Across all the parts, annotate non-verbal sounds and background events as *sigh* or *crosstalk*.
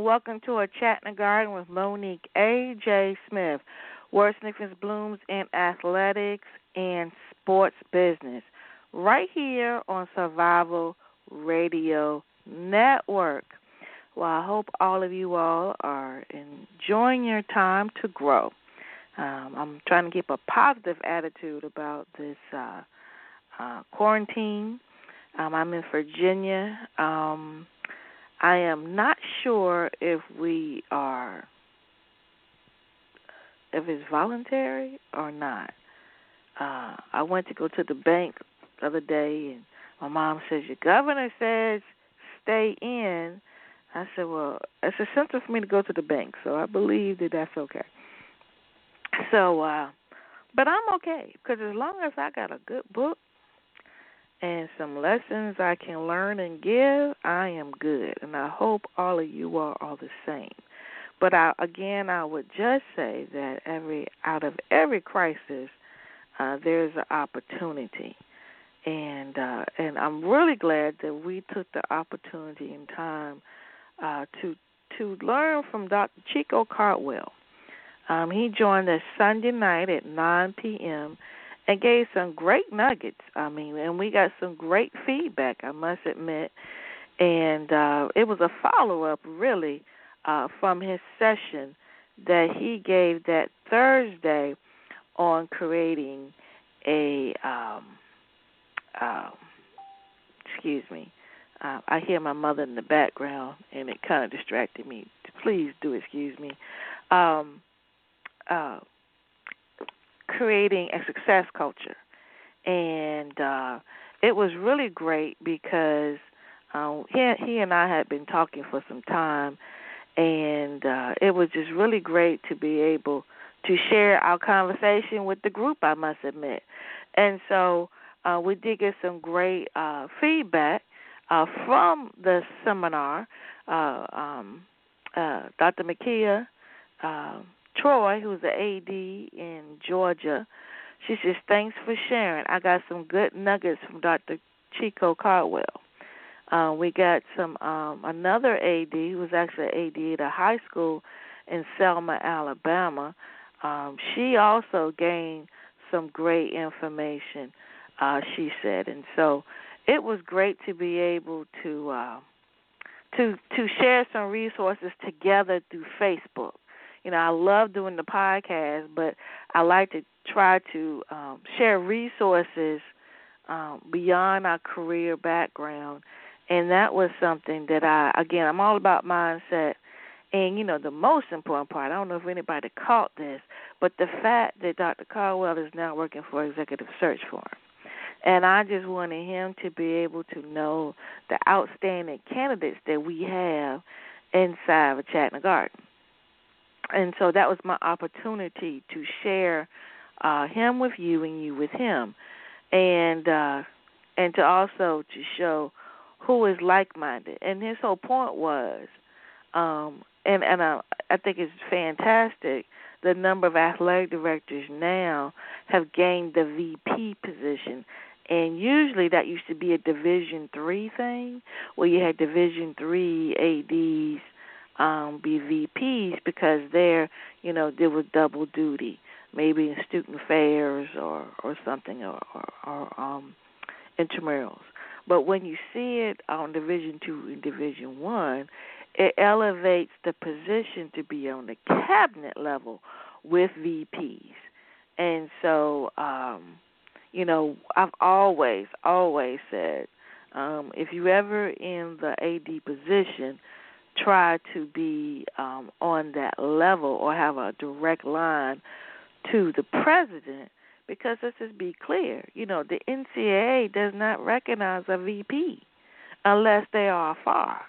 and welcome to a chat in the garden with Monique A.J. Smith, wordsmiths blooms in athletics and sports business, right here on Survival Radio Network. Well, I hope all of you all are enjoying your time to grow. Um, I'm trying to keep a positive attitude about this uh, uh, quarantine. Um, I'm in Virginia. Um, I am not sure if we are, if it's voluntary or not. Uh, I went to go to the bank the other day, and my mom says your governor says stay in. I said, well, it's essential for me to go to the bank, so I believe that that's okay. So, uh, but I'm okay because as long as I got a good book and some lessons I can learn and give, I am good. And I hope all of you are all the same. But I, again, I would just say that every out of every crisis, uh, there's an opportunity, and uh, and I'm really glad that we took the opportunity and time uh, to to learn from Dr. Chico Caldwell. Um, he joined us Sunday night at 9 p.m and gave some great nuggets. I mean, and we got some great feedback, I must admit. And uh, it was a follow up, really, uh, from his session that he gave that Thursday on creating a. Um, uh, excuse me. Uh, I hear my mother in the background, and it kind of distracted me. Please do excuse me. Um, uh, creating a success culture, and uh, it was really great because uh, he he and I had been talking for some time, and uh, it was just really great to be able to share our conversation with the group. I must admit, and so uh, we did get some great uh, feedback uh, from the seminar. Uh, um, uh, Dr. Makia. Uh, Troy, who's the AD in Georgia, she says, Thanks for sharing. I got some good nuggets from Dr. Chico Caldwell. Uh, we got some um, another AD who was actually AD at a high school in Selma, Alabama. Um, she also gained some great information, uh, she said, and so it was great to be able to uh, to to share some resources together through Facebook. You know, I love doing the podcast, but I like to try to um, share resources um, beyond our career background, and that was something that I again I'm all about mindset. And you know the most important part, I don't know if anybody caught this, but the fact that Dr. Caldwell is now working for Executive Search Firm. And I just wanted him to be able to know the outstanding candidates that we have inside of Chat in the Garden and so that was my opportunity to share uh, him with you and you with him, and uh, and to also to show who is like minded. And his whole point was, um, and and I, I think it's fantastic. The number of athletic directors now have gained the VP position, and usually that used to be a Division three thing, where you had Division three ADs um, be VPs because they're, you know, they were double duty, maybe in student affairs or or something or or, or um, intramurals. But when you see it on Division Two and Division One, it elevates the position to be on the cabinet level with VPs, and so um, you know I've always always said um, if you ever in the AD position try to be um, on that level or have a direct line to the president because let's just be clear, you know, the NCAA does not recognize a VP unless they are far.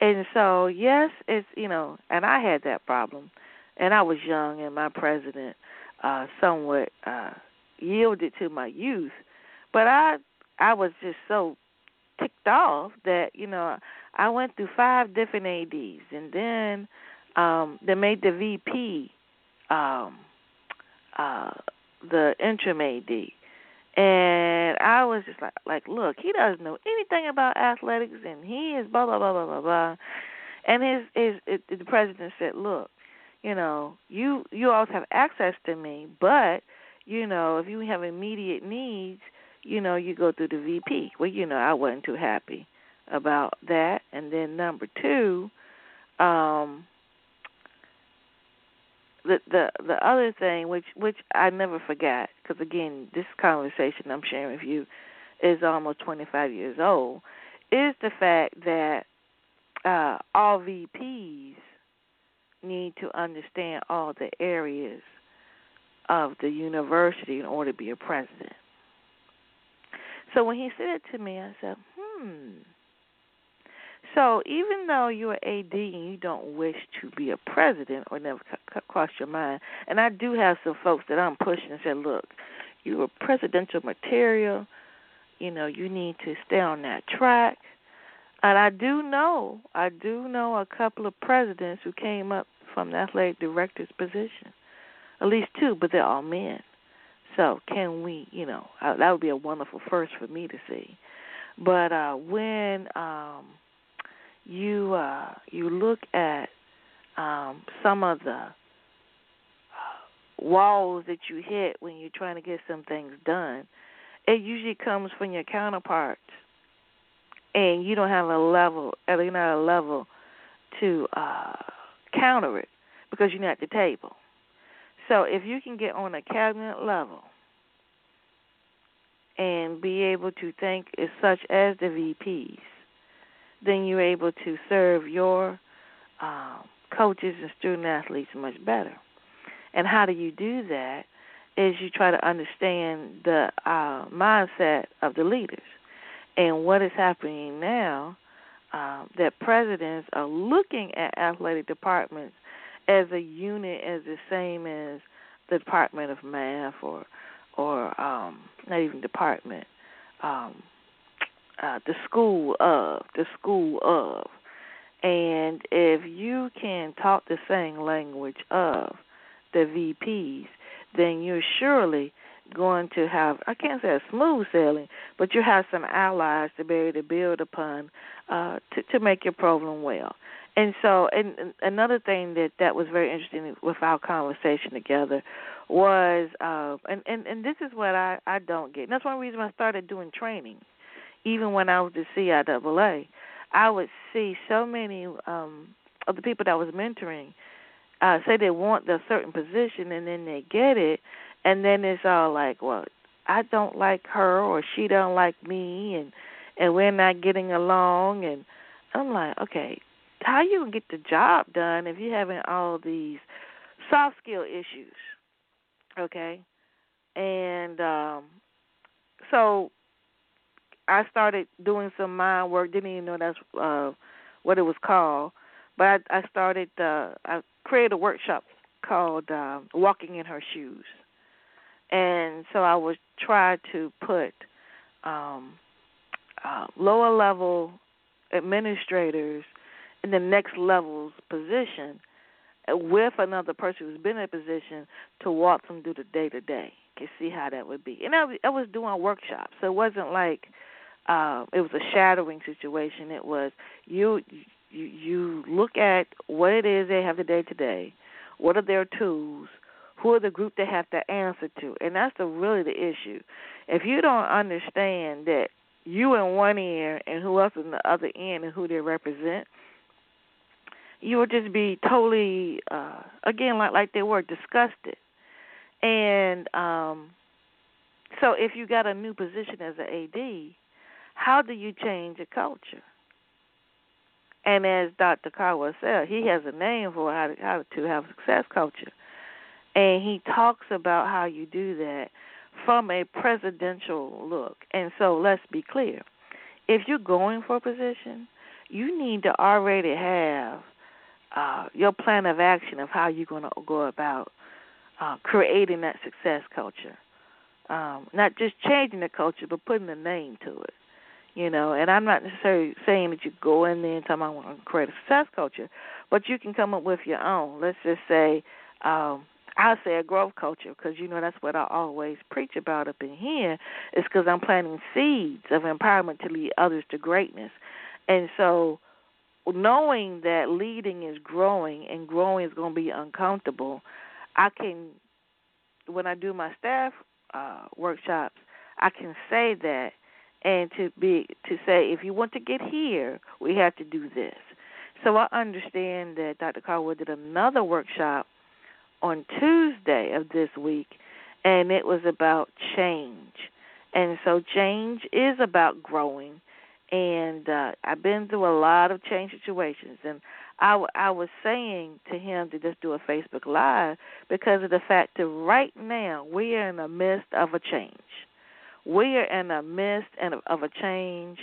And so, yes, it's you know, and I had that problem, and I was young, and my president uh, somewhat uh, yielded to my youth, but I I was just so ticked off that you know I went through five different ads, and then um, they made the VP um, uh, the interim AD, and I was just like, like, look, he doesn't know anything about athletics, and he is blah blah blah blah blah blah. And his his it, the president said, "Look, you know, you you always have access to me, but you know, if you have immediate needs, you know, you go through the VP." Well, you know, I wasn't too happy about that. And then number two, um the the the other thing which which I never forgot because again this conversation I'm sharing with you is almost 25 years old is the fact that uh, all VPs need to understand all the areas of the university in order to be a president. So when he said it to me, I said, hmm. So even though you're AD and you don't wish to be a president or never cross your mind, and I do have some folks that I'm pushing and say, look, you're presidential material. You know, you need to stay on that track. And I do know, I do know a couple of presidents who came up from the athletic director's position. At least two, but they're all men. So can we, you know, that would be a wonderful first for me to see. But uh when um you uh you look at um some of the uh, walls that you hit when you're trying to get some things done, it usually comes from your counterparts and you don't have a level, you're not a level to uh, counter it because you're not at the table. So if you can get on a cabinet level and be able to think as such as the VPs, then you're able to serve your um, coaches and student athletes much better. And how do you do that? Is you try to understand the uh, mindset of the leaders and what is happening now, um, that presidents are looking at athletic departments as a unit, as the same as the Department of Math or, or um, not even department, um, uh, the school of, the school of. And if you can talk the same language of the VPs, then you're surely going to have I can't say a smooth sailing, but you have some allies to be able to build upon uh, to to make your program well. And so, and, and another thing that that was very interesting with our conversation together was, uh, and and and this is what I I don't get. And that's one reason I started doing training, even when I was the CIAA. I would see so many um, of the people that I was mentoring uh, say they want a certain position and then they get it, and then it's all like, well, I don't like her or she don't like me and and we're not getting along and I'm like, okay, how you gonna get the job done if you're having all these soft skill issues? Okay? And um so I started doing some mind work, didn't even know that's uh what it was called. But I, I started uh I created a workshop called uh, Walking in Her Shoes and so I would try to put um, uh, lower level administrators in the next level's position with another person who's been in a position to walk them through the day to day to see how that would be. And I, I was doing workshops, so it wasn't like uh, it was a shadowing situation. It was you you you look at what it is they have the day to day, what are their tools, who are the group they have to answer to, and that's the really the issue. If you don't understand that you in one ear and who else in the other end and who they represent, you will just be totally uh again like like they were disgusted. And um so if you got a new position as an AD, how do you change a culture? And as Dr. Caldwell said, he has a name for how to, how to have success culture. And he talks about how you do that from a presidential look. And so let's be clear. If you're going for a position, you need to already have uh, your plan of action of how you're going to go about uh, creating that success culture. Um, not just changing the culture, but putting a name to it. You know, and I'm not necessarily saying that you go in there and tell them I want to create a success culture, but you can come up with your own. Let's just say um, I say a growth culture because you know that's what I always preach about up in here. Is because I'm planting seeds of empowerment to lead others to greatness, and so knowing that leading is growing and growing is going to be uncomfortable, I can, when I do my staff uh, workshops, I can say that and to be to say if you want to get here, we have to do this. So I understand that Dr. Caldwell did another workshop on Tuesday of this week, and it was about change. And so change is about growing. And uh, I've been through a lot of change situations, and I, I was saying to him to just do a Facebook Live because of the fact that right now we are in the midst of a change. We are in a midst and of a change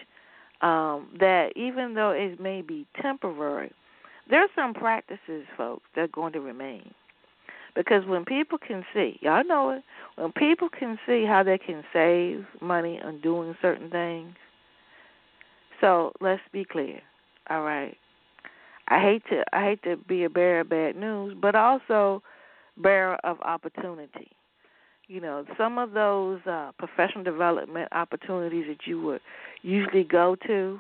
um, that even though it may be temporary, there are some practices, folks, that are going to remain. Because when people can see, y'all know it, when people can see how they can save money on doing certain things. So let's be clear, all right. I hate to I hate to be a bearer of bad news, but also bearer of opportunity. You know, some of those uh, professional development opportunities that you would usually go to,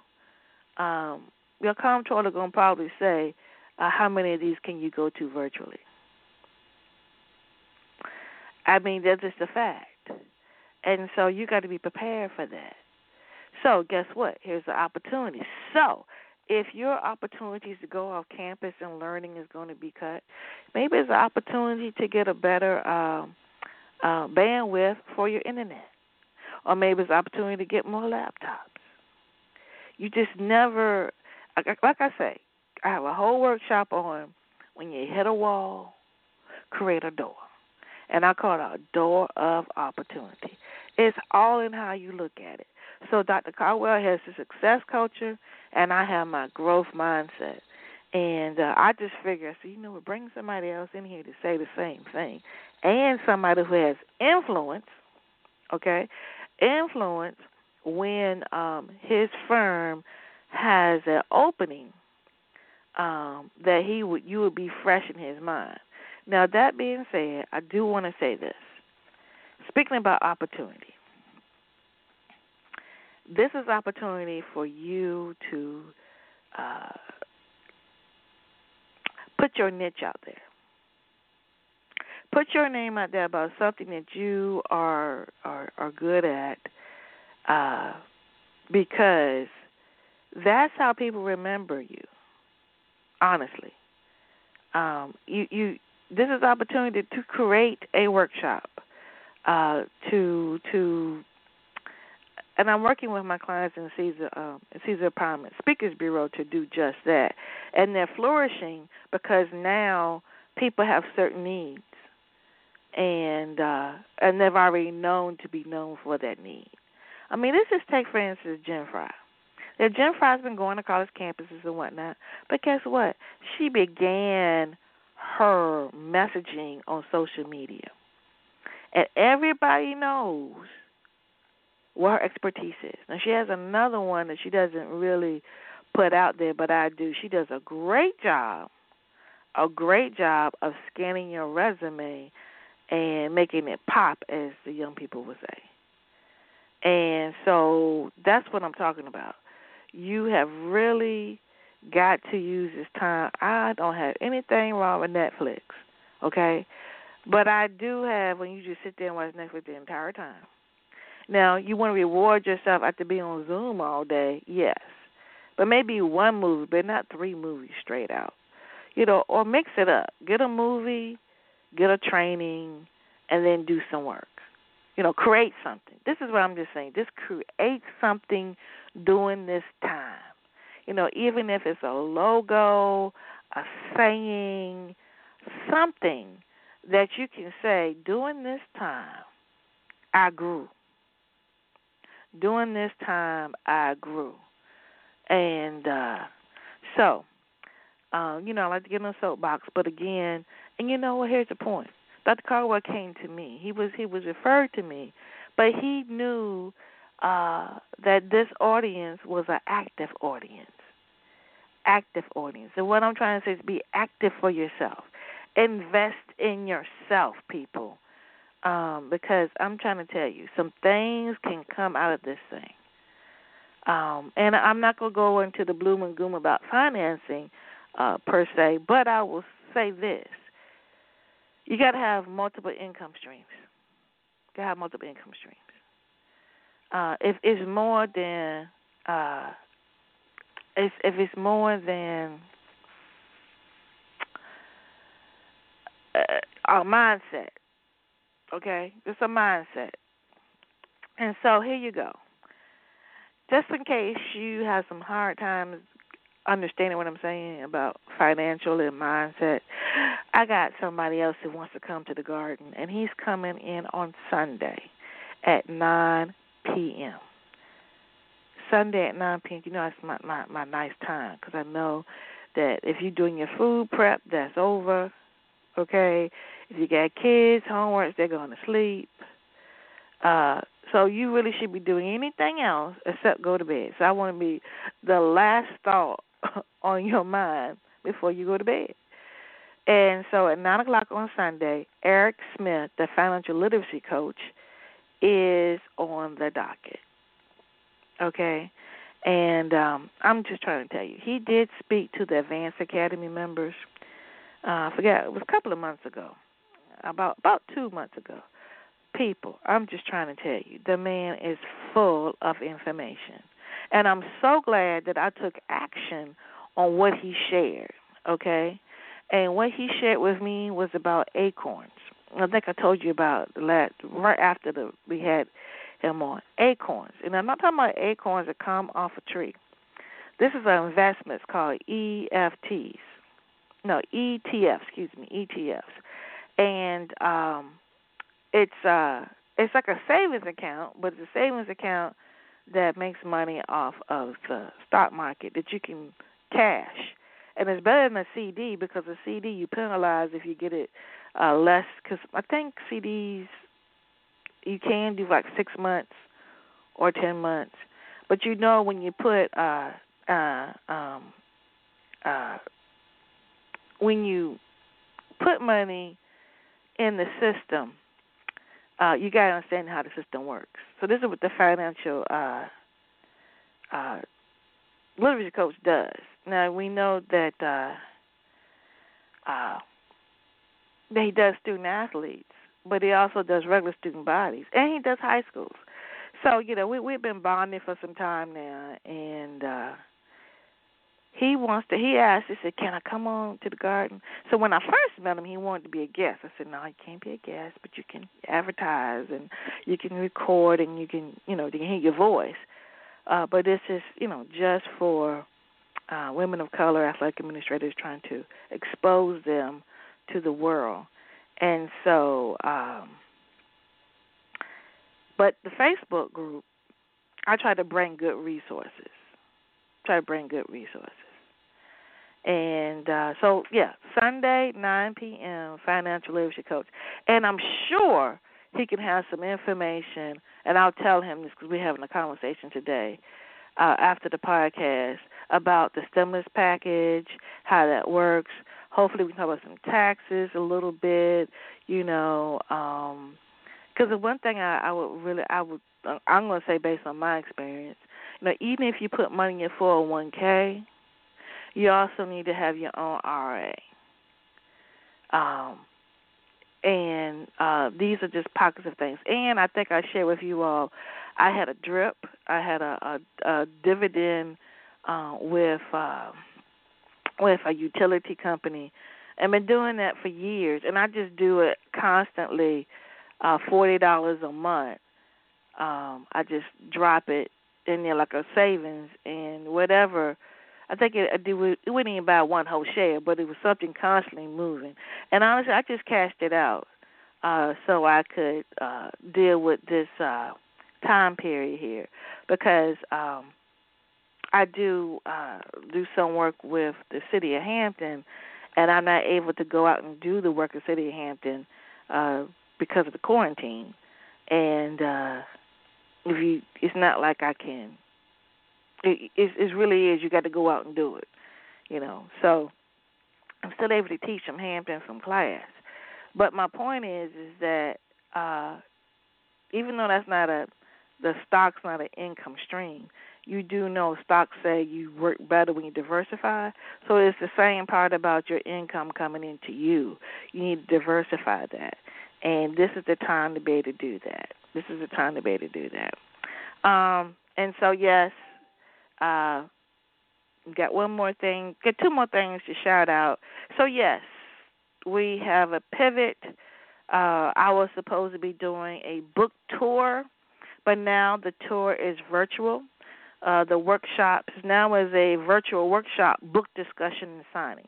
um, your comptroller gonna probably say, uh, how many of these can you go to virtually? I mean, that's just a fact. And so you got to be prepared for that. So, guess what? Here's the opportunity. So, if your opportunities to go off campus and learning is going to be cut, maybe it's an opportunity to get a better um, uh, bandwidth for your internet, or maybe it's an opportunity to get more laptops. You just never, like I say, I have a whole workshop on when you hit a wall, create a door and I call it a door of opportunity. It's all in how you look at it. So Dr. Caldwell has the success culture, and I have my growth mindset. And uh, I just figure, so you know, bring somebody else in here to say the same thing, and somebody who has influence. Okay, influence when um, his firm has an opening um, that he would you would be fresh in his mind. Now, that being said, I do want to say this. Speaking about opportunity, this is opportunity for you to uh, put your niche out there. Put your name out there about something that you are are, are good at, uh, because that's how people remember you. Honestly, um, you you this is opportunity to create a workshop uh, to to and I'm working with my clients in Caesar um, Caesar Empowerment Speakers Bureau to do just that, and they're flourishing because now people have certain needs, and uh, and they've already known to be known for that need. I mean, let's just take for instance Jen Fry. Now, Jen Fry's been going to college campuses and whatnot, but guess what? She began her messaging on social media. And everybody knows what her expertise is. Now she has another one that she doesn't really put out there, but I do. She does a great job, a great job of scanning your resume and making it pop, as the young people would say. And so that's what I'm talking about. You have really got to use this time. I don't have anything wrong with Netflix, okay? But I do have when you just sit there and watch Netflix the entire time. Now, you want to reward yourself after being on Zoom all day, yes. But maybe one movie, but not three movies straight out. You know, or mix it up. Get a movie, get a training, and then do some work. You know, create something. This is what I'm just saying. Just create something during this time you know, even if it's a logo, a saying, something that you can say, during this time, I grew. During this time, I grew. And uh, so, um, you know, I like to get in a soapbox, but again, and you know what? Here's the point. Dr. Caldwell came to me. He was he was referred to me, but he knew uh, that this audience was an active audience active audience. And what I'm trying to say is be active for yourself. Invest in yourself, people. Um, because I'm trying to tell you, some things can come out of this thing. Um, and I'm not going to go into the bloom and gloom about financing uh, per se, but I will say this: you got to have multiple income streams. You got to have multiple income streams. Uh, if it's more than uh, if if it's more than uh, our mindset, okay, it's a mindset. And so here you go. Just in case you have some hard times understanding what I'm saying about financial and mindset, I got somebody else who wants to come to the garden, and he's coming in on Sunday at 9 p.m. Sunday at 9 p.m. You know, that's my my, my nice time because I know that if you're doing your food prep, that's over. Okay, if you got kids, homework, they're going to sleep. Uh, so you really should be doing anything else except go to bed. So I want to be the last thought *laughs* on your mind before you go to bed. And so at nine o'clock on Sunday, Eric Smith, the financial literacy coach, is on the docket. Okay? And um I'm just trying to tell you, he did speak to the Advanced Academy members. Uh I forget, it was a couple of months ago. About about two months ago. People, I'm just trying to tell you, the man is full of information. And I'm so glad that I took action on what he shared, okay? And what he shared with me was about acorns. I think I told you about that right after the we had him on acorns, and I'm not talking about acorns that come off a tree. This is an investment. It's called EFTs. No, ETF. Excuse me, ETFs, and um, it's uh, it's like a savings account, but it's a savings account that makes money off of the stock market that you can cash. And it's better than a CD because a CD you penalize if you get it uh, less because I think CDs you can do like six months or ten months, but you know when you put uh uh um uh when you put money in the system, uh you gotta understand how the system works. So this is what the financial uh uh literacy coach does. Now we know that uh uh that he does student athletes, but he also does regular student bodies, and he does high schools. So you know, we we've been bonding for some time now, and uh he wants to. He asked. He said, "Can I come on to the garden?" So when I first met him, he wanted to be a guest. I said, "No, you can't be a guest, but you can advertise and you can record and you can, you know, you can hear your voice." Uh, but this is, you know, just for uh, women of color, athletic administrators trying to expose them to the world. And so, um, but the Facebook group, I try to bring good resources. Try to bring good resources. And uh, so, yeah, Sunday, 9 p.m., financial literacy coach. And I'm sure he can have some information, and I'll tell him this because we're having a conversation today uh, after the podcast about the stimulus package, how that works, Hopefully, we can talk about some taxes a little bit. You know, um, because the one thing I, I would really, I would, I'm going to say based on my experience, you know, even if you put money in 401k, you also need to have your own IRA. Um, and uh, these are just pockets of things. And I think I shared with you all, I had a drip, I had a, a, a dividend uh, with. Uh, with a utility company. I've been doing that for years, and I just do it constantly, uh, forty dollars a month. Um, I just drop it in there like a savings, and whatever. I think it, it, it wouldn't even buy one whole share, but it was something constantly moving. And honestly, I just cashed it out uh, so I could uh, deal with this uh, time period here because um, I do uh do some work with the city of Hampton and I'm not able to go out and do the work of City of Hampton uh because of the quarantine. And uh if you it's not like I can it it, it really is you got to go out and do it. You know. So I'm still able to teach some Hampton from class. But my point is is that uh even though that's not a the stock's not an income stream, you do know stocks say you work better when you diversify. So it's the same part about your income coming into you. You need to diversify that. And this is the time to be able to do that. This is the time to be able to do that. Um, and so yes, uh, got one more thing, got two more things to shout out. So yes, we have a pivot. Uh, I was supposed to be doing a book tour, but now the tour is virtual. Uh, the workshops now is a virtual workshop book discussion and signing.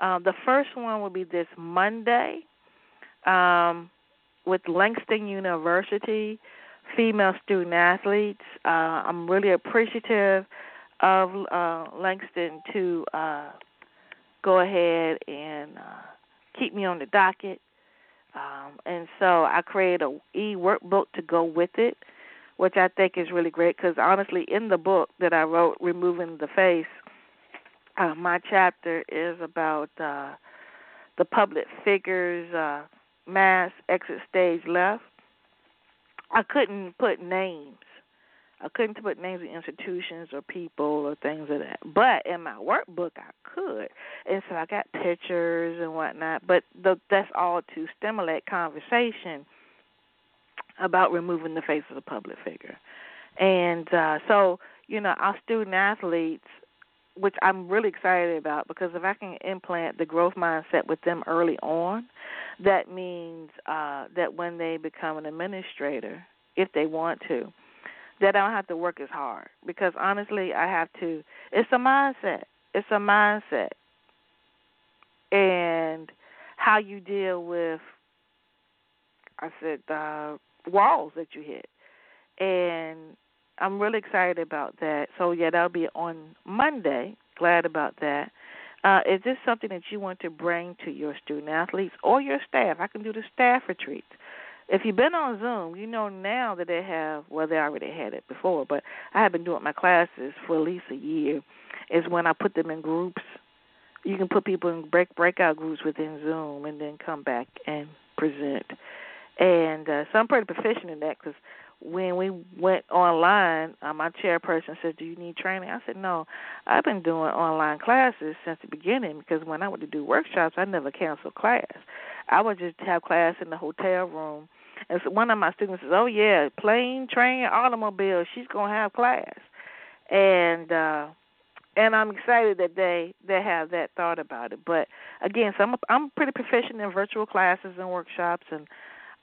Uh, the first one will be this Monday um, with Langston University female student athletes. Uh, I'm really appreciative of uh, Langston to uh, go ahead and uh, keep me on the docket. Um, and so I created a e workbook to go with it, which I think is really great because honestly, in the book that I wrote, Removing the Face, uh, my chapter is about uh, the public figures, uh, mass exit stage left. I couldn't put names I couldn't put names of institutions or people or things of that. But in my workbook, I could, and so I got pictures and whatnot. But the, that's all to stimulate conversation about removing the face of the public figure. And uh, so, you know, our student athletes, which I'm really excited about, because if I can implant the growth mindset with them early on, that means uh, that when they become an administrator, if they want to, that I don't have to work as hard because honestly, I have to. It's a mindset. It's a mindset, and how you deal with. I said uh, walls that you hit, and I'm really excited about that. So yeah, that'll be on Monday. Glad about that. Uh, is this something that you want to bring to your student athletes or your staff? I can do the staff retreats if you've been on Zoom, you know now that they have well they already had it before, but I have been doing my classes for at least a year. Is when I put them in groups. You can put people in break breakout groups within Zoom and then come back and present. And uh, so I'm pretty proficient in that because when we went online, uh, my chairperson said, "Do you need training?" I said, "No, I've been doing online classes since the beginning because when I went to do workshops, I never canceled class. I would just have class in the hotel room and so one of my students says, "Oh yeah, plane, train, automobile. She's gonna have class," and uh, and I'm excited that they they have that thought about it. But again, so I'm I'm pretty proficient in virtual classes and workshops, and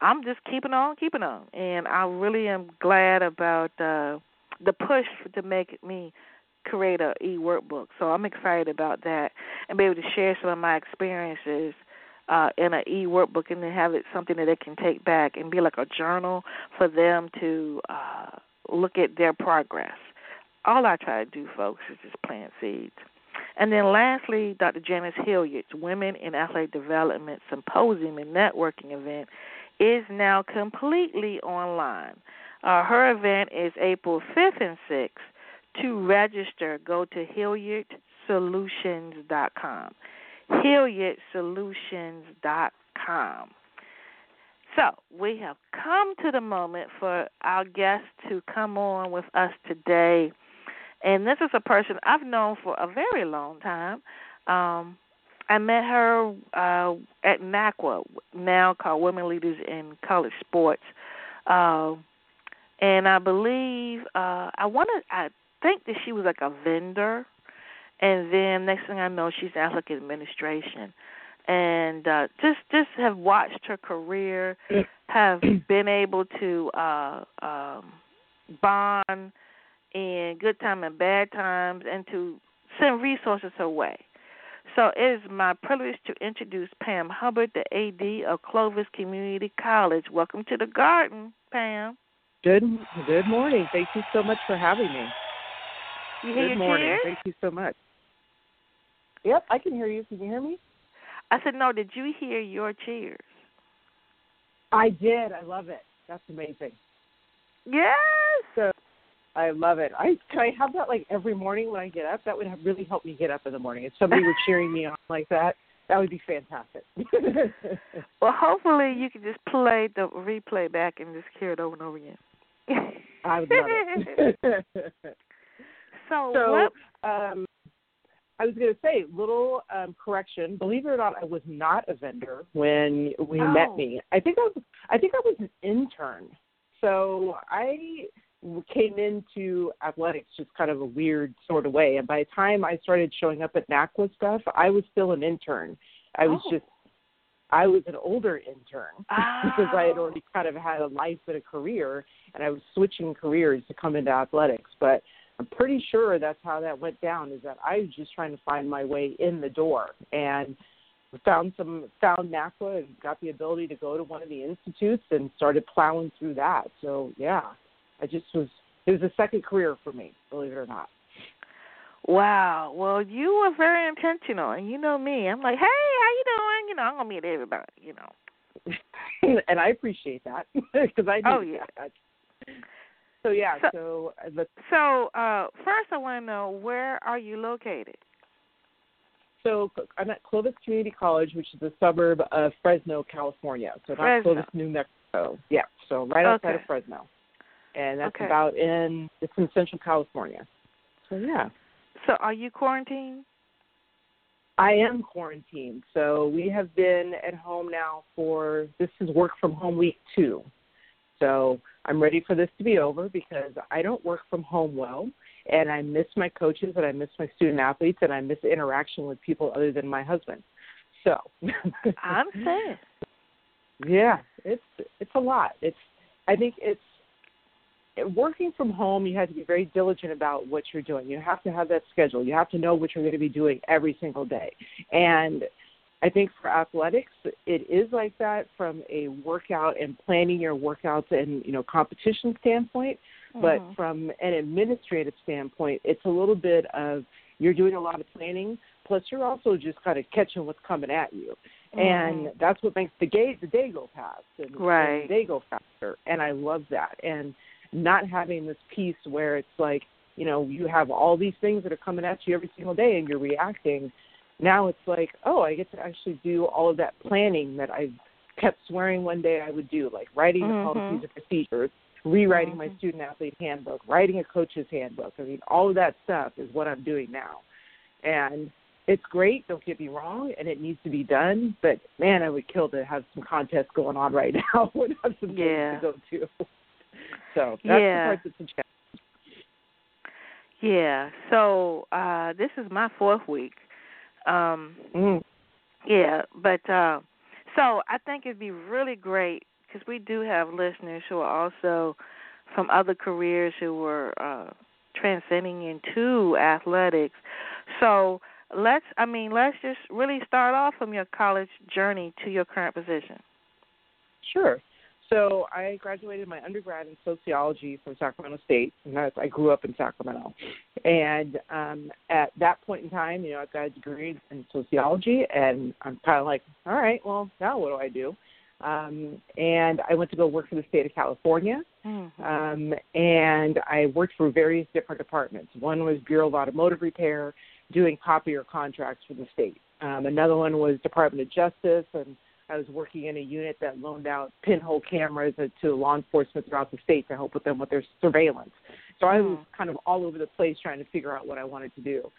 I'm just keeping on, keeping on. And I really am glad about uh, the push to make me create a e workbook. So I'm excited about that and be able to share some of my experiences uh, in an e workbook and then have it something that they can take back and be like a journal for them to uh, look at their progress. All I try to do, folks, is just plant seeds. And then lastly, Dr. Janice Hilliard's Women in Athletic Development Symposium and Networking event is now completely online. Uh, her event is April 5th and 6th. To register, go to HilliardSolutions.com. HilliardSolutions.com. So we have come to the moment for our guest to come on with us today. And this is a person I've known for a very long time. Um, I met her uh, at NACWA, now called Women Leaders in College Sports. Uh, and I believe uh, I wanted, I think that she was like a vendor and then next thing I know, she's athletic administration, and uh, just just have watched her career, *clears throat* have been able to uh, um, bond in good time and bad times, and to send resources her way. So it is my privilege to introduce Pamm Hubbard, the AD of Clovis Community College. Welcome to the garden, Pamm. Good good morning. Thank you so much for having me. You good morning. Thank you so much. Yep, I can hear you. Can you hear me? I said, no, did you hear your cheers? I did. I love it. That's amazing. Yes. So I love it. I can I have that like every morning when I get up. That would have really help me get up in the morning. If somebody were cheering me on like that, that would be fantastic. *laughs* well, hopefully you can just play the replay back and just hear it over and over again. I would love it. *laughs* So, So, what? um, I was going to say, little um, correction. Believe it or not, I was not a vendor when we Oh. met me. I think I was. I think I was an intern. So I came into athletics just kind of a weird sort of way. And by the time I started showing up at NACWA stuff, I was still an intern. I was Oh. just. I was an older intern *laughs* because I had Oh. already kind of had a life and a career, and I was switching careers to come into athletics. But I'm pretty sure that's how that went down. Is that I was just trying to find my way in the door and found some found NACWA and got the ability to go to one of the institutes and started plowing through that. So yeah, I just was. It was a second career for me, believe it or not. Wow. Well, you were very intentional, and you know me. I'm like, hey, how you doing? You know, I'm gonna meet everybody. You know. *laughs* and I appreciate that *laughs* because I do. Oh, yeah. that. So yeah, So- so, uh, the So, uh, first, I want to know where are you located? So I'm at Clovis Community College, which is a suburb of Fresno, California. So not Fresno. Clovis, New Mexico. Yeah, so right outside Okay. of Fresno, and that's Okay. about in it's in Central California. So yeah, So, are you quarantined? I am quarantined. So we have been at home now for this is work from home week two. So I'm ready for this to be over because I don't work from home well, and I miss my coaches and I miss my student athletes and I miss interaction with people other than my husband. So I'm saying. *laughs* Yeah, it's it's a lot. It's I think it's it, working from home. You have to be very diligent about what you're doing. You have to have that schedule. You have to know what you're going to be doing every single day. And I think for athletics, it is like that from a workout and planning your workouts and you know competition standpoint. But Mhm. from an administrative standpoint, it's a little bit of you're doing a lot of planning, plus you're also just kind of catching what's coming at you and Mhm. that's what makes the day the day go fast and, Right. and they go faster and i love that and not having this piece where it's like you know you have all these things that are coming at you every single day and you're reacting now it's like oh i get to actually do all of that planning that i kept swearing one day i would do like writing the Mhm. policies and procedures rewriting my Mhm. student athlete handbook writing a coach's handbook i mean all of that stuff is what i'm doing now and it's great, don't get me wrong, and it needs to be done, but man, I would kill to have some contests going on right *laughs* now and have some Yeah. to go to. So that's Yeah. the part that's a challenge. Yeah. So, uh, this is my fourth week. Um, Mm. Yeah, but uh, so I think it'd be really great because we do have listeners who are also from other careers who were uh, transcending into athletics. So let's, I mean, let's just really start off from your college journey to your current position. Sure. So I graduated my undergrad in sociology from Sacramento State, and that's, I grew up in Sacramento. And um, at that point in time, you know, I've got a degree in sociology, and I'm kind of like, all right, well, now what do I do? Um, and I went to go work for the state of California, Mm-hmm. um, and I worked for various different departments. One was Bureau of Automotive Repair, doing copier contracts for the state. Um, another one was Department of Justice, and I was working in a unit that loaned out pinhole cameras to law enforcement throughout the state to help with them with their surveillance. So I was kind of all over the place trying to figure out what I wanted to do.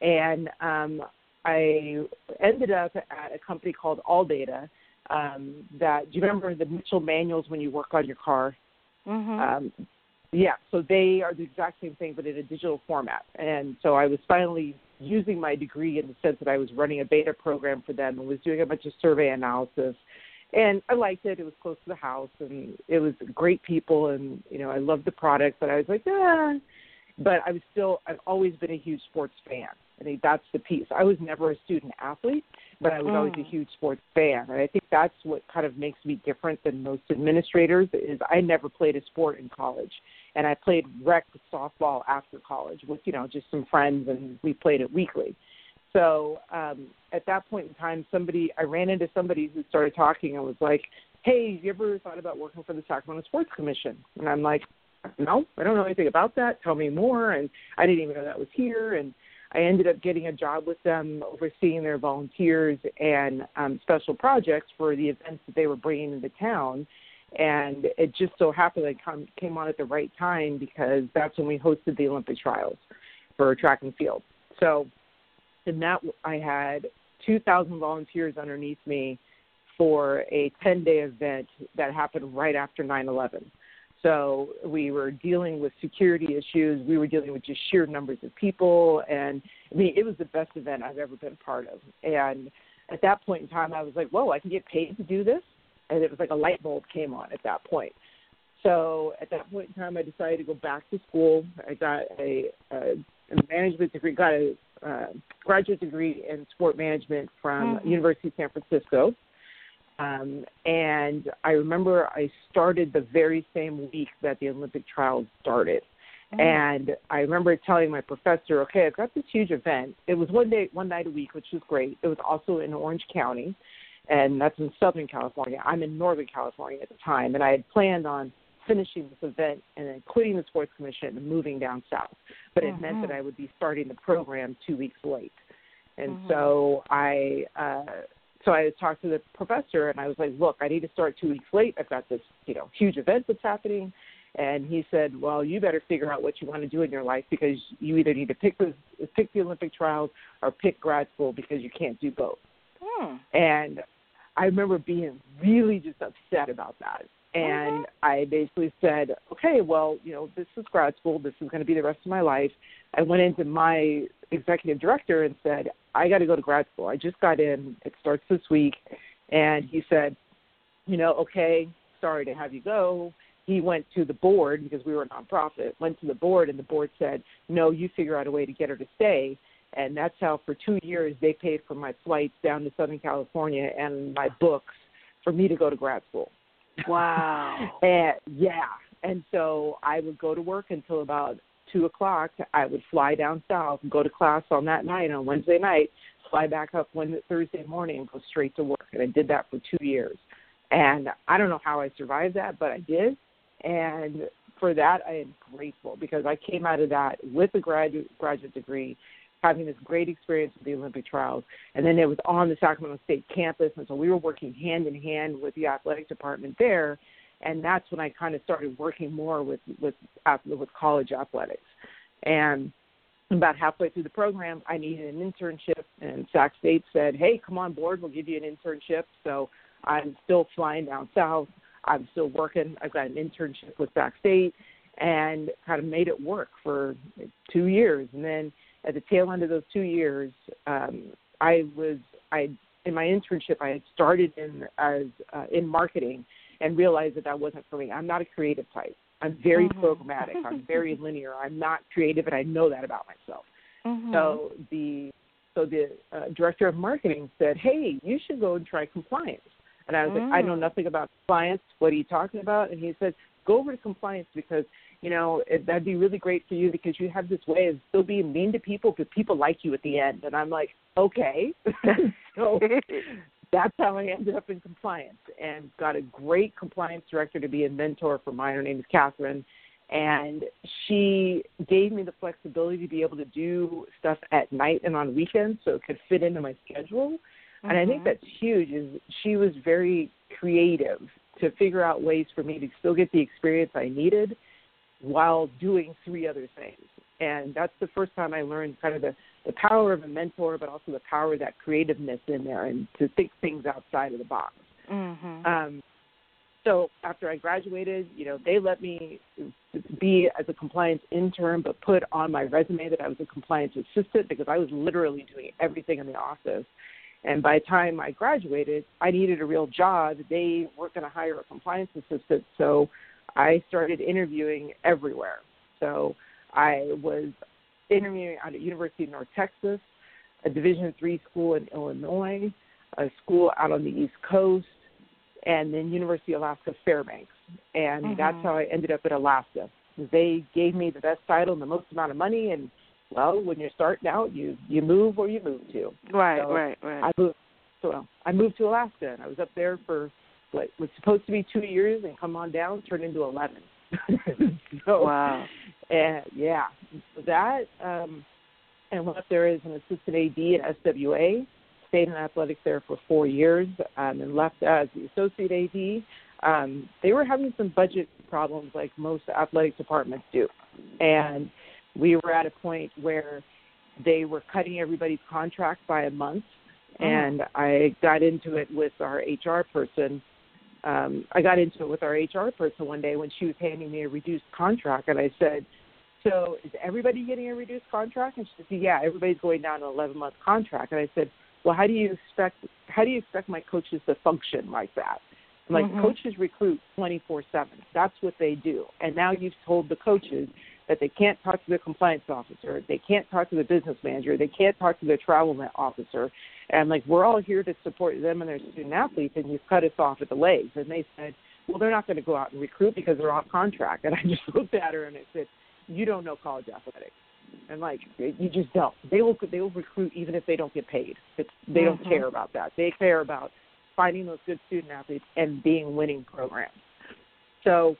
And um, I ended up at a company called ALLDATA. Um, that do you remember the Mitchell manuals when you work on your car? mm-hmm. Um, yeah, so they are the exact same thing, but in a digital format. And so I was finally using my degree in the sense that I was running a beta program for them and was doing a bunch of survey analysis. And I liked it. It was close to the house, and it was great people, and you know I loved the product. But I was like, ah. But I was still. I've always been a huge sports fan. I think that's the piece. I was never a student athlete, but I was always a Mm. huge sports fan, and I think that's what kind of makes me different than most administrators. Is I never played a sport in college, and I played rec softball after college with you know just some friends, and we played it weekly. So um, at that point in time, somebody I ran into somebody who started talking and was like, "Hey, have you ever thought about working for the Sacramento Sports Commission?" And I'm like, "No, I don't know anything about that. Tell me more." And I didn't even know that was here. And I ended up getting a job with them, overseeing their volunteers and um, special projects for the events that they were bringing into town. And it just so happened I come, came on at the right time because that's when we hosted the Olympic trials. for track and field. So in that I had 2,000 volunteers underneath me for a 10 day event that happened right after 9 11. So we were dealing with security issues. We were dealing with just sheer numbers of people. And I mean, it was the best event I've ever been part of. And at that point in time, I was like, whoa, I can get paid to do this? And it was like a light bulb came on at that point. So at that point in time, I decided to go back to school. I got a, a management degree, got a uh, graduate degree in sport management from mm-hmm. University of San Francisco. Um, and I remember I started the very same week that the Olympic trials started. Mm-hmm. And I remember telling my professor, okay, I've got this huge event. It was one day, one night a week, which was great. It was also in Orange County, and that's in Southern California. I'm in Northern California at the time, and I had planned on finishing this event and then quitting the sports commission and moving down south. But it mm-hmm. meant that mm-hmm. I would be starting the program two weeks late. And mm-hmm. so I uh so I talked to the professor and I was like, Look, I need to start two weeks late. I've got this, you know, huge event that's happening and he said, Well, you better figure out what you want to do in your life because you either need to pick the pick the Olympic trials or pick grad school because you can't do both. Hmm. And I remember being really just upset about that and mm-hmm. I basically said, okay, well, you know, this is grad school. This is going to be the rest of my life. I went into my executive director and said, I got to go to grad school. I just got in. It starts this week. And he said, you know, okay, sorry to have you go. He went to the board because we were a nonprofit, went to the board, and the board said, no, you figure out a way to get her to stay. And that's how for two years they paid for my flights down to Southern California and my books for me to go to grad school. Wow. *laughs* and yeah, and so I would go to work until about two o'clock. I would fly down south, go to class on that night on Wednesday night, fly back up Wednesday, Thursday morning, and go straight to work. And I did that for two years. And I don't know how I survived that, but I did. And for that, I am grateful because I came out of that with a graduate graduate degree having this great experience with the Olympic trials. And then it was on the Sacramento State campus. And so we were working hand in hand with the athletic department there. And that's when I kind of started working more with, with, with college athletics. And about halfway through the program, I needed an internship. And Sac State said, hey, come on board. We'll give you an internship. So I'm still flying down south. I'm still working. I've got an internship with Sac State and kind of made it work for two years. And then at the tail end of those two years, um, I was I in my internship I had started in as uh, in marketing and realized that that wasn't for me. I'm not a creative type. I'm very mm-hmm. programmatic. I'm very *laughs* linear. I'm not creative, and I know that about myself. Mm-hmm. So the so the uh, director of marketing said, "Hey, you should go and try compliance." And I was mm. like, "I know mm. nothing about compliance. What are you talking about?" And he said, "Go over to compliance because you know, it, that'd be really great for you because you have this way of still being mean to people because people like you at the end. And I'm like, okay. *laughs* so that's how I ended up in compliance and got a great compliance director to be a mentor for mine. Her name is Catherine. And she gave me the flexibility to be able to do stuff at night and on weekends so it could fit into my schedule. Mm-hmm. And I think mm-hmm. that's huge is she was very creative to figure out ways for me to still get the experience I needed – while doing three other things. And that's the first time I learned kind of the, the power of a mentor, but also the power of that creativeness in there and to think things outside of the box. Mm-hmm. Um, so after I graduated, you know, they let me be as a compliance intern, but put on my resume that I was a compliance assistant because I was literally doing everything in the office. And by the time I graduated, I needed a real job. They weren't going to hire a compliance assistant, so I started interviewing everywhere. So I was interviewing at University of North Texas, a Division three school in Illinois, a school out on the East Coast, and then University of Alaska Fairbanks. And mm-hmm. that's how I ended up in Alaska. They gave me the best title and the most amount of money, and well, when you're starting out, you you move where you move to. Right, so right, right. I moved. So I moved to Alaska, and I was up there for what was supposed to be two years and come on down turned into eleven. *laughs* so, wow. And yeah, that um, and up there as an assistant AD at SWA. Stayed in athletics there for four years, um, and left as the associate AD. Um, they were having some budget problems, like most athletic departments do, and we were at a point where they were cutting everybody's contract by a month, Mm. and I got into it with our HR person. Um, I got into it with our HR person one day when she was handing me a reduced contract, and I said, "So is everybody getting a reduced contract?" And she said, "Yeah, everybody's going down to an 11 month contract." And I said, "Well, how do you expect how do you expect my coaches to function like that?" I'm like Mhm. coaches recruit 24/7. That's what they do. And now you've told the coaches that they can't talk to the compliance officer, they can't talk to the business manager, they can't talk to the travel officer. And like, we're all here to support them and their student athletes, and you've cut us off at the legs. And they said, well, they're not going to go out and recruit because they're off contract. And I just *laughs* looked at her and I said, you don't know college athletics. And like, you just don't. They will they will recruit even if they don't get paid. It's, they don't Mhm. care about that. They care about finding those good student athletes and being winning programs. So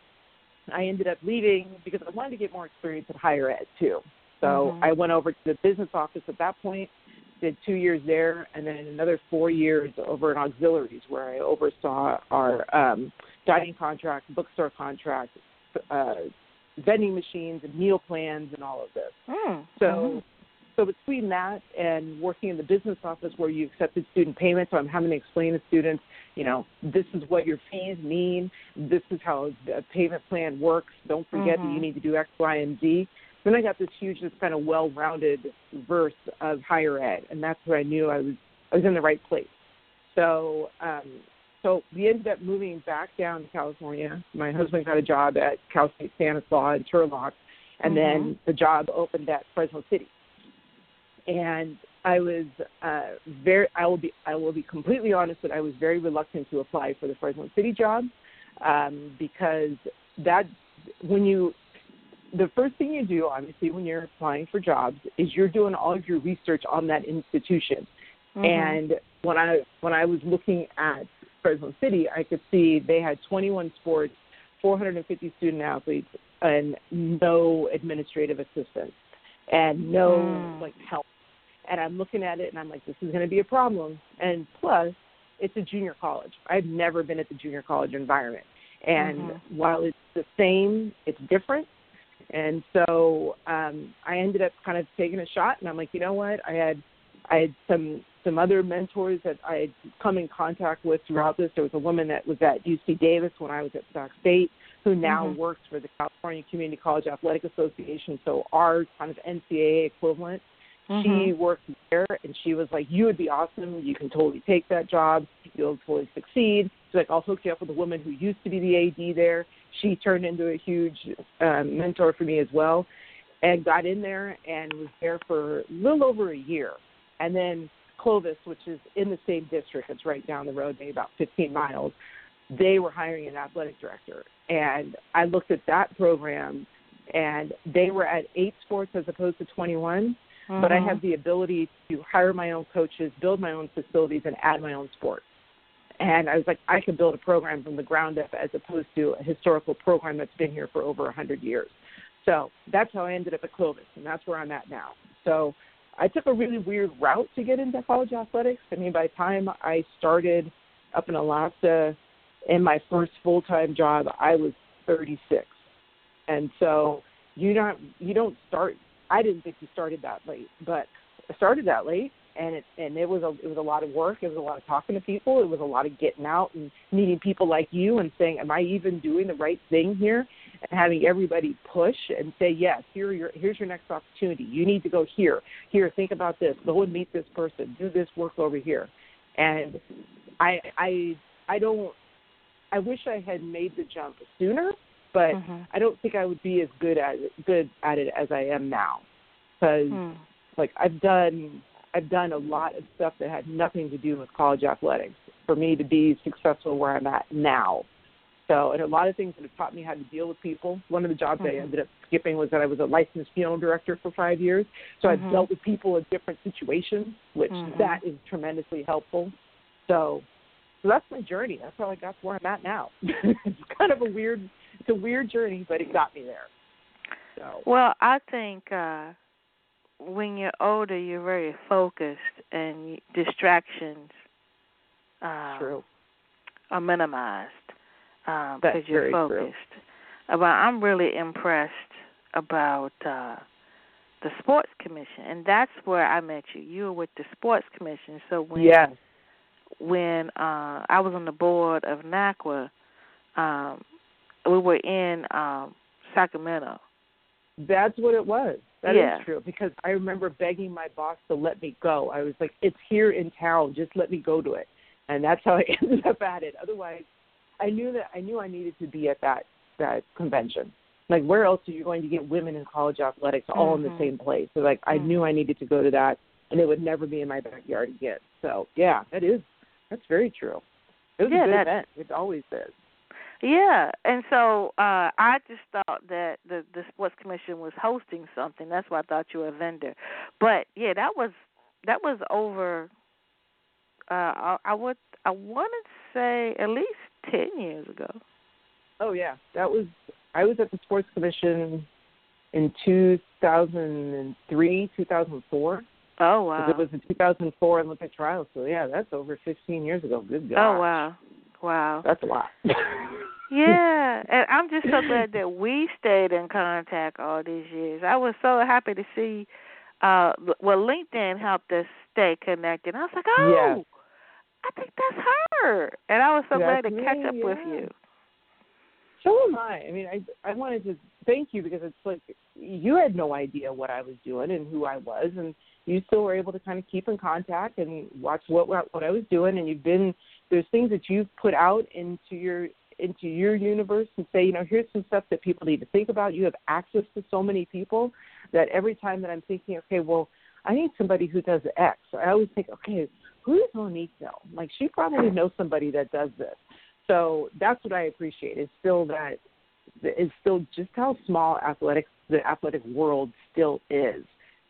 I ended up leaving because I wanted to get more experience in higher ed too. So Mhm. I went over to the business office at that point, did two years there, and then another four years over in auxiliaries where I oversaw our um, dining contract, bookstore contract, uh, vending machines, and meal plans, and all of this. Mm. So, Mhm. So between that and working in the business office where you accepted student payments, so I'm having to explain to students, you know, this is what your fees mean. This is how a payment plan works. Don't forget that Mhm. you need to do X, Y, and Z. Then I got this huge, this kind of well-rounded verse of higher ed, and that's where I knew I was I was in the right place. So, um, so we ended up moving back down to California. My husband got a job at Cal State Stanislaus in Turlock, and then the job opened at Fresno City. And I was uh, very, I will be, I will be completely honest that I was very reluctant to apply for the Fresno City job um, because that when you the first thing you do, obviously, when you're applying for jobs, is you're doing all of your research on that institution. Mhm. And when I when I was looking at Fresno City, I could see they had 21 sports, 450 student athletes, and no administrative assistants, and no Mm. like help. And I'm looking at it, and I'm like, this is going to be a problem. And plus, it's a junior college. I've never been at the junior college environment, and Mhm. while it's the same, it's different. And so um, I ended up kind of taking a shot, and I'm like, you know what? I had I had some some other mentors that I had come in contact with throughout this. There was a woman that was at UC Davis when I was at Sac State, who now Mhm. works for the California Community College Athletic Association, so our kind of NCAA equivalent. She Mhm. worked there, and she was like, "You would be awesome. You can totally take that job. You'll totally succeed." She's like, "I'll hook you up with a woman who used to be the AD there." She turned into a huge um, mentor for me as well, and got in there and was there for a little over a year. And then Clovis, which is in the same district, it's right down the road, maybe about 15 miles. They were hiring an athletic director, and I looked at that program, and they were at eight sports as opposed to 21 but I Mhm. have the ability to hire my own coaches, build my own facilities, and add my own sports. And I was like, I could build a program from the ground up as opposed to a historical program that's been here for over a 100 years. So that's how I ended up at Clovis, and that's where I'm at now. So I took a really weird route to get into college athletics. I mean, by the time I started up in Alaska in my first full time job, I was 36. And so you don't you don't start I didn't think you started that late, but I started that late, and it and it was a it was a lot of work. It was a lot of talking to people. It was a lot of getting out and meeting people like you and saying, "Am I even doing the right thing here?" And having everybody push and say, "Yes, here your here's your next opportunity. You need to go here. Here, think about this. Go and meet this person. Do this work over here." And I I I don't. I wish I had made the jump sooner, but Mhm. I don't think I would be as good at it, good at it as I am now, because Mm. like I've done I've done a lot of stuff that had nothing to do with college athletics for me to be successful where I'm at now. So, and a lot of things that have taught me how to deal with people. One of the jobs I Mhm. ended up skipping was that I was a licensed funeral director for five years. So Mhm. I've dealt with people in different situations, which Mhm. that is tremendously helpful. So, so that's my journey. That's how I got to where I'm at now. *laughs* it's kind of a weird, it's a weird journey, but it got me there. So, Well, I think uh when you're older, you're very focused, and distractions true. are minimized because you're very true. focused. Uh, But I'm really impressed about uh the sports commission, and that's where I met you. You were with the sports commission. So when yes. when uh, I was on the board of NACWAA, um, we were in um, Sacramento. That's what it was. That yeah. is true because I remember begging my boss to let me go. I was like, "It's here in town. Just let me go to it." And that's how *laughs* I ended up at it. Otherwise, I knew that I knew I needed to be at that that convention. Like, where else are you going to get women in college athletics all mm-hmm. in the same place? So, like, I mm-hmm. knew I needed to go to that, and it would never be in my backyard again. So, yeah, that is that's very true. It was yeah, a good that, event. It always is. Yeah, and so uh I just thought that the the sports commission was hosting something. That's why I thought you were a vendor. But yeah, that was that was over. Uh I, I would I want to say at least ten years ago. Oh yeah, that was I was at the sports commission in 2003, 2004. Oh wow! It was the 2004 Olympic trials, so yeah, that's over 15 years ago. Good God! Oh wow! Wow. That's a lot. *laughs* yeah, and I'm just so glad *laughs* that we stayed in contact all these years. I was so happy to see. uh Well, LinkedIn helped us stay connected. I was like, oh, yes. I think that's her, and I was so that's glad to me, catch up yeah. with you. So am I. I mean, I I wanted to thank you because it's like you had no idea what I was doing and who I was, and you still were able to kind of keep in contact and watch what what I was doing. And you've been there's things that you've put out into your into your universe and say, you know, here's some stuff that people need to think about. You have access to so many people that every time that I'm thinking, okay, well, I need somebody who does X. I always think, okay, who does Monique know? Like she probably knows somebody that does this. So that's what I appreciate. It's still that it's still just how small athletics the athletic world still is.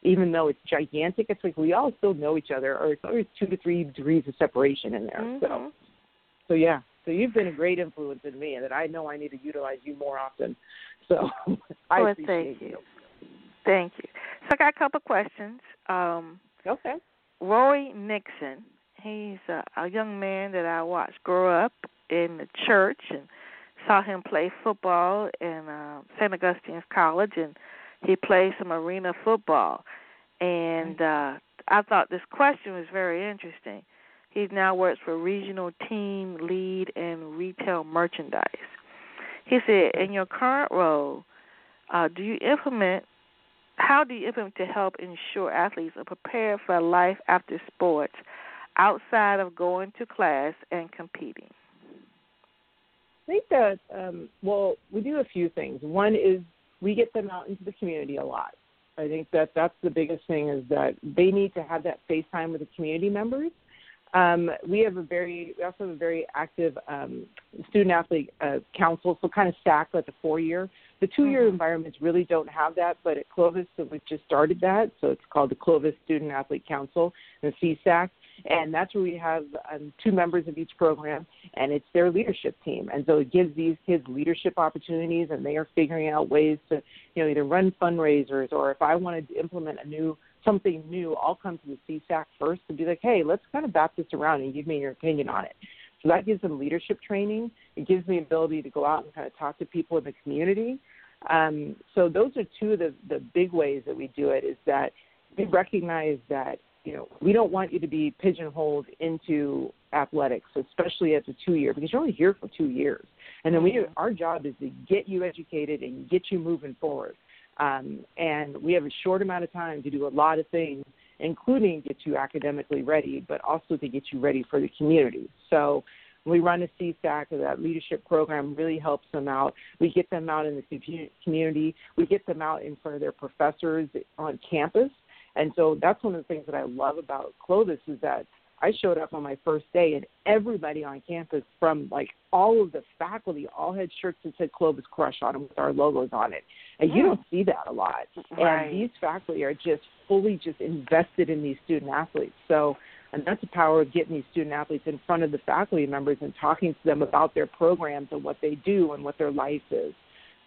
Even though it's gigantic, it's like we all still know each other, or it's always two to three degrees of separation in there. Mm-hmm. So, so yeah. So you've been a great influence in me, and that I know I need to utilize you more often. So *laughs* I well, appreciate thank you. Thank you. So I got a couple of questions. Um, okay. Roy Nixon, he's a, a young man that I watched grow up in the church and saw him play football in uh, St. Augustine's College, and he played some arena football. And uh, I thought this question was very interesting. He now works for regional team lead and retail merchandise. He said, in your current role, uh, do you implement? How do you implement to help ensure athletes are prepared for life after sports, outside of going to class and competing? I think that um, well, we do a few things. One is we get them out into the community a lot. I think that that's the biggest thing is that they need to have that face time with the community members. Um, we have a very we also have a very active um, student athlete uh, council, so kind of stacked like the four year. The two year mm-hmm. environments really don't have that, but at Clovis, so we've just started that. So it's called the Clovis Student Athlete Council, the CSAC and that's where we have um, two members of each program, and it's their leadership team. And so it gives these kids leadership opportunities, and they are figuring out ways to, you know, either run fundraisers or if I wanted to implement a new something new, I'll come to the CSAC first and be like, hey, let's kind of bat this around and give me your opinion on it. So that gives them leadership training. It gives me the ability to go out and kind of talk to people in the community. Um, so those are two of the, the big ways that we do it is that we recognize that you know, we don't want you to be pigeonholed into athletics, especially as a two year, because you're only here for two years. And then we, Mm-hmm. our job is to get you educated and get you moving forward. Um, and we have a short amount of time to do a lot of things, including get you academically ready, but also to get you ready for the community. So we run a CSAC, or that leadership program really helps them out. We get them out in the community. We get them out in front of their professors on campus and so that's one of the things that I love about Clovis is that I showed up on my first day and everybody on campus from like all of the faculty all had shirts that said Clovis Crush on them with our logos on it. And you don't see that a lot. Right. And these faculty are just fully just invested in these student athletes. So and that's the power of getting these student athletes in front of the faculty members and talking to them about their programs and what they do and what their life is.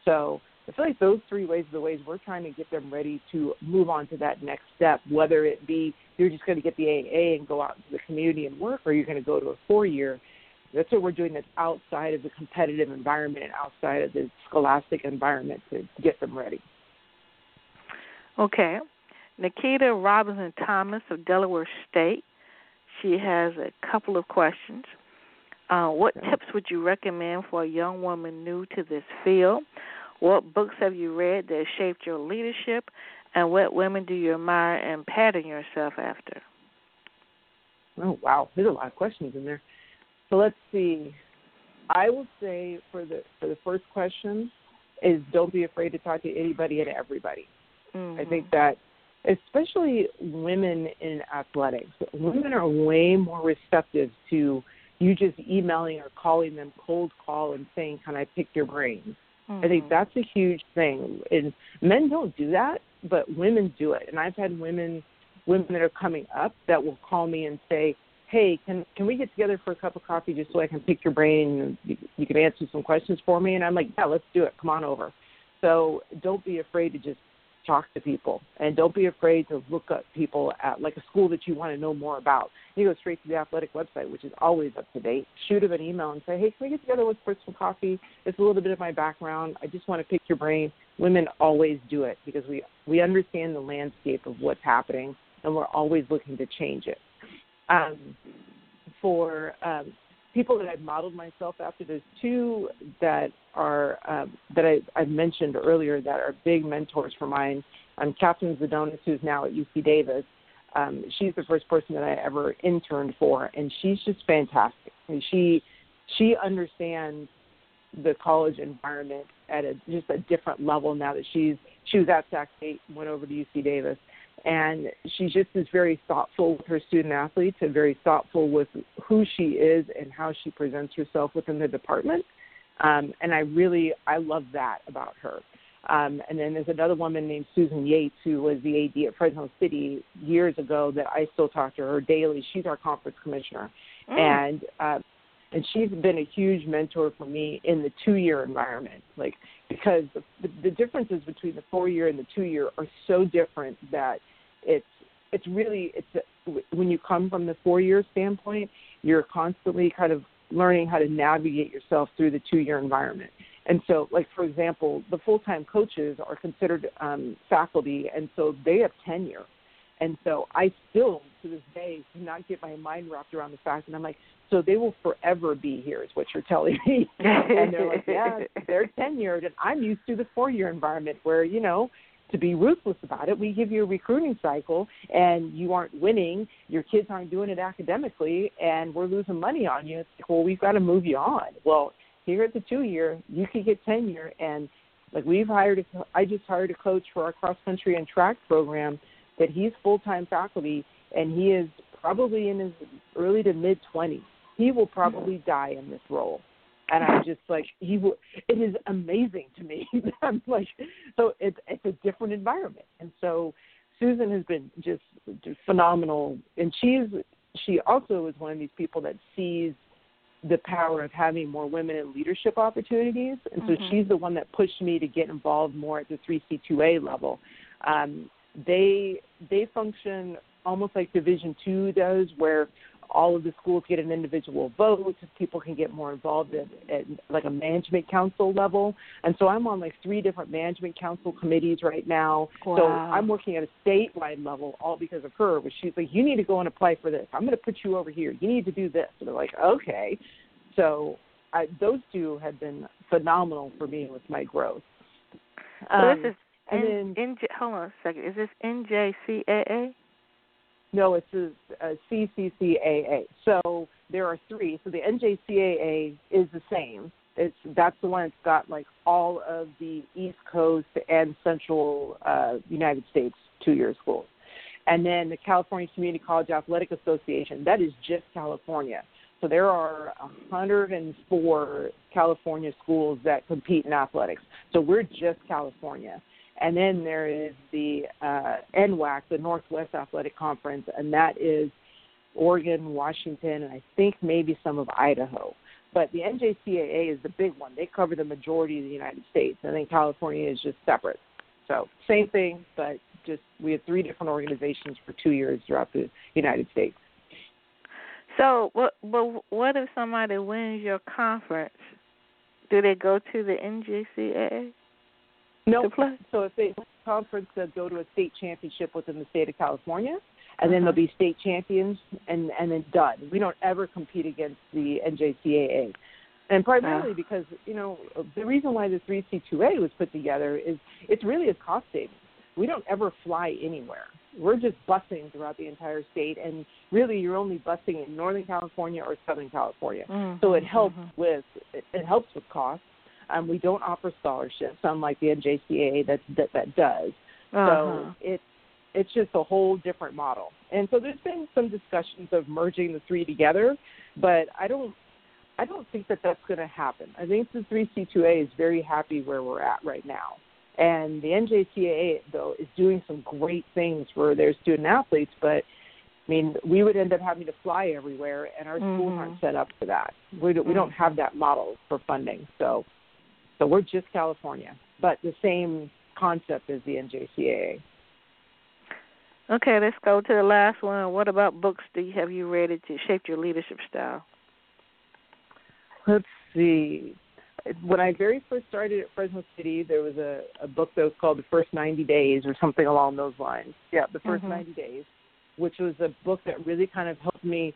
So I feel like those three ways are the ways we're trying to get them ready to move on to that next step, whether it be you're just going to get the AA and go out into the community and work, or you're going to go to a four year. That's what we're doing that's outside of the competitive environment and outside of the scholastic environment to get them ready. Okay. Nikita Robinson Thomas of Delaware State. She has a couple of questions. Uh, what Okay. tips would you recommend for a young woman new to this field? What books have you read that shaped your leadership? And what women do you admire and pattern yourself after? Oh wow, there's a lot of questions in there. So let's see. I will say for the for the first question is don't be afraid to talk to anybody and everybody. Mm-hmm. I think that especially women in athletics, women are way more receptive to you just emailing or calling them cold call and saying, "Can I pick your brain?" I think Mhm. that's a huge thing. And men don't do that, but women do it. And I've had women women that are coming up that will call me and say, "Hey, can can we get together for a cup of coffee just so I can pick your brain and you, you can answer some questions for me?" And I'm like, "Yeah, let's do it. Come on over." So don't be afraid to just talk to people, and don't be afraid to look up people at like a school that you want to know more about. You go straight to the athletic website, which is always up to date. Shoot them an email and say, "Hey, can we get together with some coffee? It's a little bit of my background. I just want to pick your brain." Women always do it because we we understand the landscape of what's happening, and we're always looking to change it. Um, for um, people that I've modeled myself after, there's two that are um, that I, I mentioned earlier that are big mentors for mine. Um, Catherine Zadonis, who's now at UC Davis. Um, she's the first person that I ever interned for, and she's just fantastic. And she she understands the college environment at a just a different level now that she's she was at Sac State, went over to UC Davis, and she just is very thoughtful with her student athletes and very thoughtful with who she is and how she presents herself within the department. Um, and I really I love that about her. Um, and then there's another woman named Susan Yates who was the AD at Fresno City years ago that I still talk to her daily. She's our conference commissioner, Mm. and uh, and she's been a huge mentor for me in the two year environment. Like because the, the, the differences between the four year and the two year are so different that it's it's really it's a, when you come from the four year standpoint, you're constantly kind of learning how to navigate yourself through the two year environment. And so, like for example, the full time coaches are considered um, faculty, and so they have tenure. And so I still, to this day, cannot get my mind wrapped around the fact that I'm like, so they will forever be here, is what you're telling me. *laughs* and they're like, yeah, they're tenured, and I'm used to the four year environment where you know to be ruthless about it, we give you a recruiting cycle and you aren't winning, your kids aren't doing it academically, and we're losing money on you. It's like, well, we've got to move you on. Well, here at the two year, you could get tenure, and like we've hired, a, I just hired a coach for our cross country and track program that he's full time faculty, and he is probably in his early to mid 20s. He will probably die in this role and I'm just like he. W- it is amazing to me. *laughs* I'm like, so it's it's a different environment, and so Susan has been just, just phenomenal, and she's she also is one of these people that sees the power of having more women in leadership opportunities, and so Mhm. she's the one that pushed me to get involved more at the 3C2A level. Um, they they function almost like Division Two does, where all of the schools get an individual vote. People can get more involved at, at like a management council level. And so I'm on like three different management council committees right now. So I'm working at a statewide level all because of her. Where she's like, you need to go and apply for this. I'm going to put you over here. You need to do this. And they're like, okay. So I, those two have been phenomenal for me with my growth. So Um, this is and then NJ, hold on a second. Is this NJCAA? No, it's a, a CCCAA. So there are three. So the NJCAA is the same. It's that's the one that's got like all of the East Coast and Central uh, United States two-year schools, and then the California Community College Athletic Association. That is just California. So there are 104 California schools that compete in athletics. So we're just California. And then there is the uh, NWAC, the Northwest Athletic Conference, and that is Oregon, Washington, and I think maybe some of Idaho. But the NJCAA is the big one. They cover the majority of the United States, and then California is just separate. So same thing, but just we have three different organizations for two years throughout the United States. So, what? But what if somebody wins your conference? Do they go to the NJCAA? No. to play? So if they conference, they'll go to a state championship within the state of California, and then Uh-huh. they'll be state champions, and and then done. We don't ever compete against the NJCAA, and primarily Ah. because you know the reason why the 3C2A was put together is it's really a cost savings. We don't ever fly anywhere. We're just busing throughout the entire state, and really you're only busing in Northern California or Southern California. Mhm, So it helps mhm. with it, it helps with costs. Um, we don't offer scholarships, unlike the NJCAA that that, that does. Uh-huh. So it's it's just a whole different model. And so there's been some discussions of merging the three together, but I don't I don't think that that's going to happen. I think the 3C2A is very happy where we're at right now. And the NJCAA though is doing some great things for their student athletes, but I mean, we would end up having to fly everywhere, and our schools Mhm. aren't set up for that. We don't, we don't have that model for funding, so so we're just California, but the same concept as the NJCAA. Okay, let's go to the last one. What about books do you have you read it to shape your leadership style? Let's see. When I very first started at Fresno City, there was a, a book that was called The First 90 Days or something along those lines. Yeah, The 1st Mhm. 90 Days, which was a book that really kind of helped me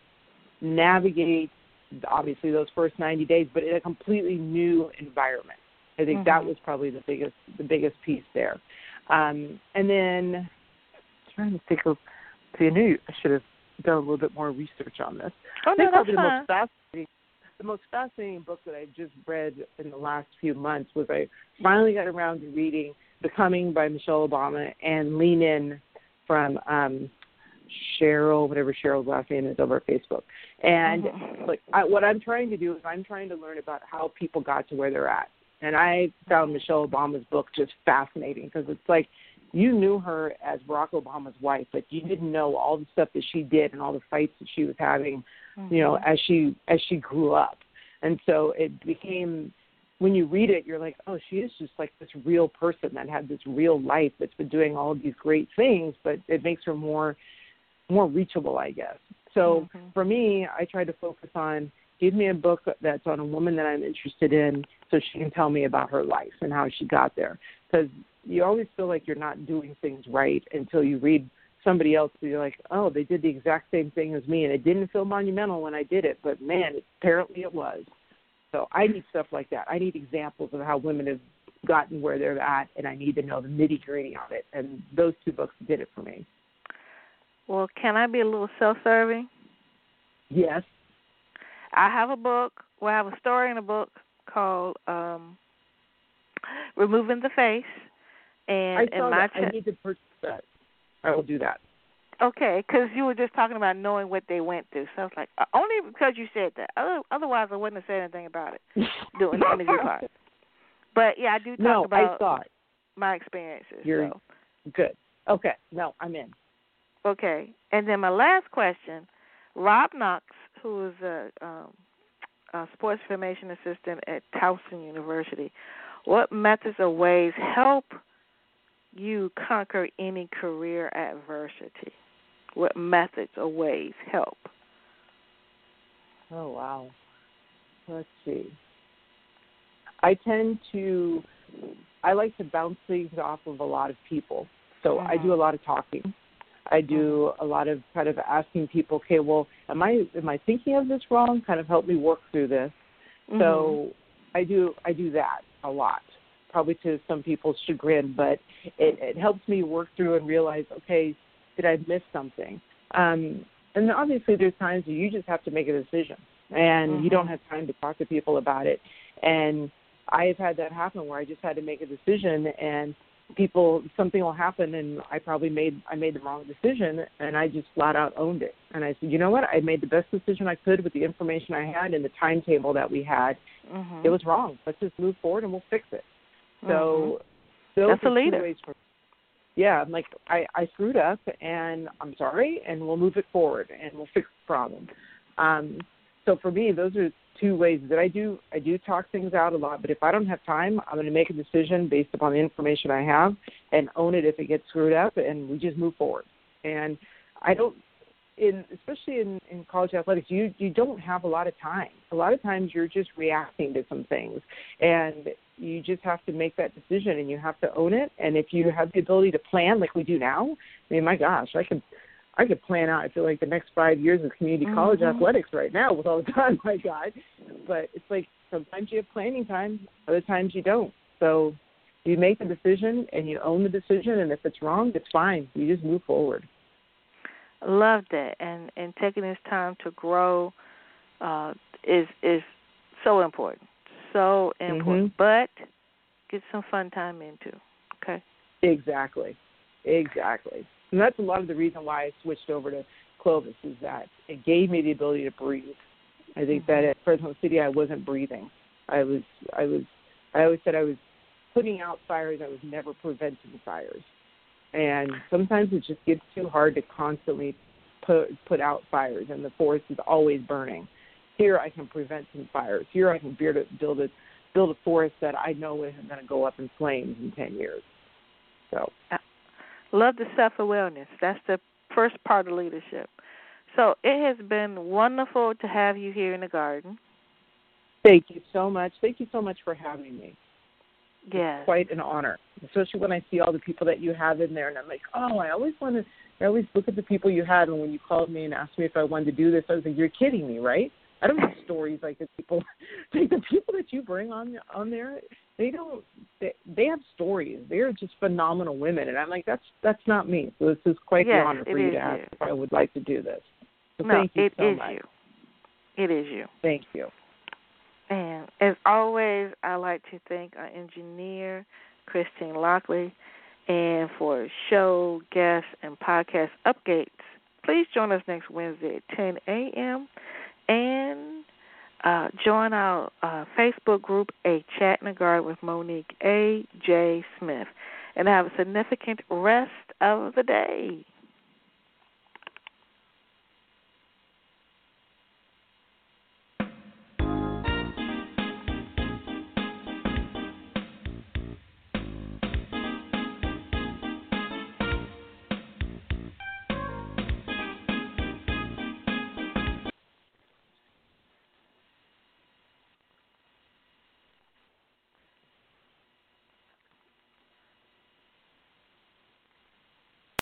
navigate, obviously, those first 90 days, but in a completely new environment. I think that Mhm. was probably the biggest the biggest piece there. Um, and then trying to think of, see, I knew I should have done a little bit more research on this. Oh I no, probably the most fascinating the most fascinating book that I just read in the last few months was I finally got around to reading Becoming by Michelle Obama and Lean In from um Sheryl, whatever Sheryl's last name is over at Facebook. And Mhm. like I, what I'm trying to do is I'm trying to learn about how people got to where they're at. And I found Michelle Obama's book just fascinating because it's like you knew her as Barack Obama's wife, but you didn't know all the stuff that she did and all the fights that she was having, you know, as she as she grew up. And so it became when you read it, you're like, oh, she is just like this real person that had this real life that's been doing all of these great things, but it makes her more more reachable, I guess. So Mhm. for me, I try to focus on give me a book that's on a woman that I'm interested in so she can tell me about her life and how she got there. Because you always feel like you're not doing things right until you read somebody else and you're like, oh, they did the exact same thing as me and it didn't feel monumental when I did it, but man, apparently it was. So I need stuff like that. I need examples of how women have gotten where they're at and I need to know the nitty gritty of it. And those two books did it for me. Well, can I be a little self-serving? Yes. I have a book. Well, I have a story in a book called um "Removing the Face," and I in my that. I need to purchase that. I will do that. okay, because you were just talking about knowing what they went through, so I was like, uh, only because you said that. Other, otherwise, I wouldn't have said anything about it *laughs* doing the interview part. But yeah, I do talk no, about I saw it. my experiences. You're- so. Good. Okay. No, I'm in. Okay, and then my last question: Rob Knox, who is a, um, a sports information assistant at Towson University, what methods or ways help you conquer any career adversity? What methods or ways help? Oh wow. Let's see. I tend to I like to bounce things off of a lot of people. So I do a lot of talking. I do a lot of kind of asking people, okay, well, am I am I thinking of this wrong? Kind of help me work through this. Mm-hmm. So I do I do that a lot. Probably to some people's chagrin, but it, it helps me work through and realize, okay, did I miss something? Um, and obviously there's times where you just have to make a decision and you don't Mhm. have time to talk to people about it. And I've had that happen where I just had to make a decision and people something will happen and I probably made I made the wrong decision and I just flat out owned it. And I said, you know what? I made the best decision I could with the information I had and the timetable that we had. Mhm. It was wrong. Let's just move forward and we'll fix it. So those Mm-hmm. That's a leader. ways for yeah, I'm like I, I screwed up and I'm sorry and we'll move it forward and we'll fix the problem. Um so for me those are two ways that I do I do talk things out a lot, but if I don't have time, I'm gonna make a decision based upon the information I have and own it if it gets screwed up and we just move forward. And I don't in especially in, in college athletics, you you don't have a lot of time. A lot of times you're just reacting to some things, and you just have to make that decision and you have to own it. And if you have the ability to plan like we do now, I mean, my gosh, I could I could plan out. I feel like the next five years of community mm-hmm. college athletics right now with all the time *laughs* I got. But it's like sometimes you have planning time, other times you don't. So you make the decision and you own the decision, and if it's wrong, it's fine. You just move forward. Love that, and and taking this time to grow uh, is is so important, so important. Mm-hmm. But get some fun time in too. Okay. Exactly, exactly, and that's a lot of the reason why I switched over to Clovis is that it gave me the ability to breathe. I think that at Fresno City I wasn't breathing. I was I was I always said I was putting out fires. I was never preventing fires and sometimes it just gets too hard to constantly put put out fires and the forest is always burning here i can prevent some fires here i can build a build a build a forest that i know isn't going to go up in flames in ten years so uh, love the self awareness that's the first part of leadership so it has been wonderful to have you here in the garden thank you so much thank you so much for having me yeah. quite an honor, especially when I see all the people that you have in there, and I'm like, oh, I always want to. I always look at the people you had, and when you called me and asked me if I wanted to do this, I was like, you're kidding me, right? I don't have stories like the people, *laughs* like the people that you bring on on there. They don't. They, they have stories. They're just phenomenal women, and I'm like, that's that's not me. So this is quite yes, the honor for you to ask you. if I would like to do this. So no, thank you it so is much. you. It is you. Thank you. And as always, I like to thank our engineer, Christine Lockley, and for show, guests, and podcast updates. Please join us next Wednesday at 10 a.m. and uh, join our uh, Facebook group, A Chat in the Garden with Monique A. J. Smith. And have a significant rest of the day.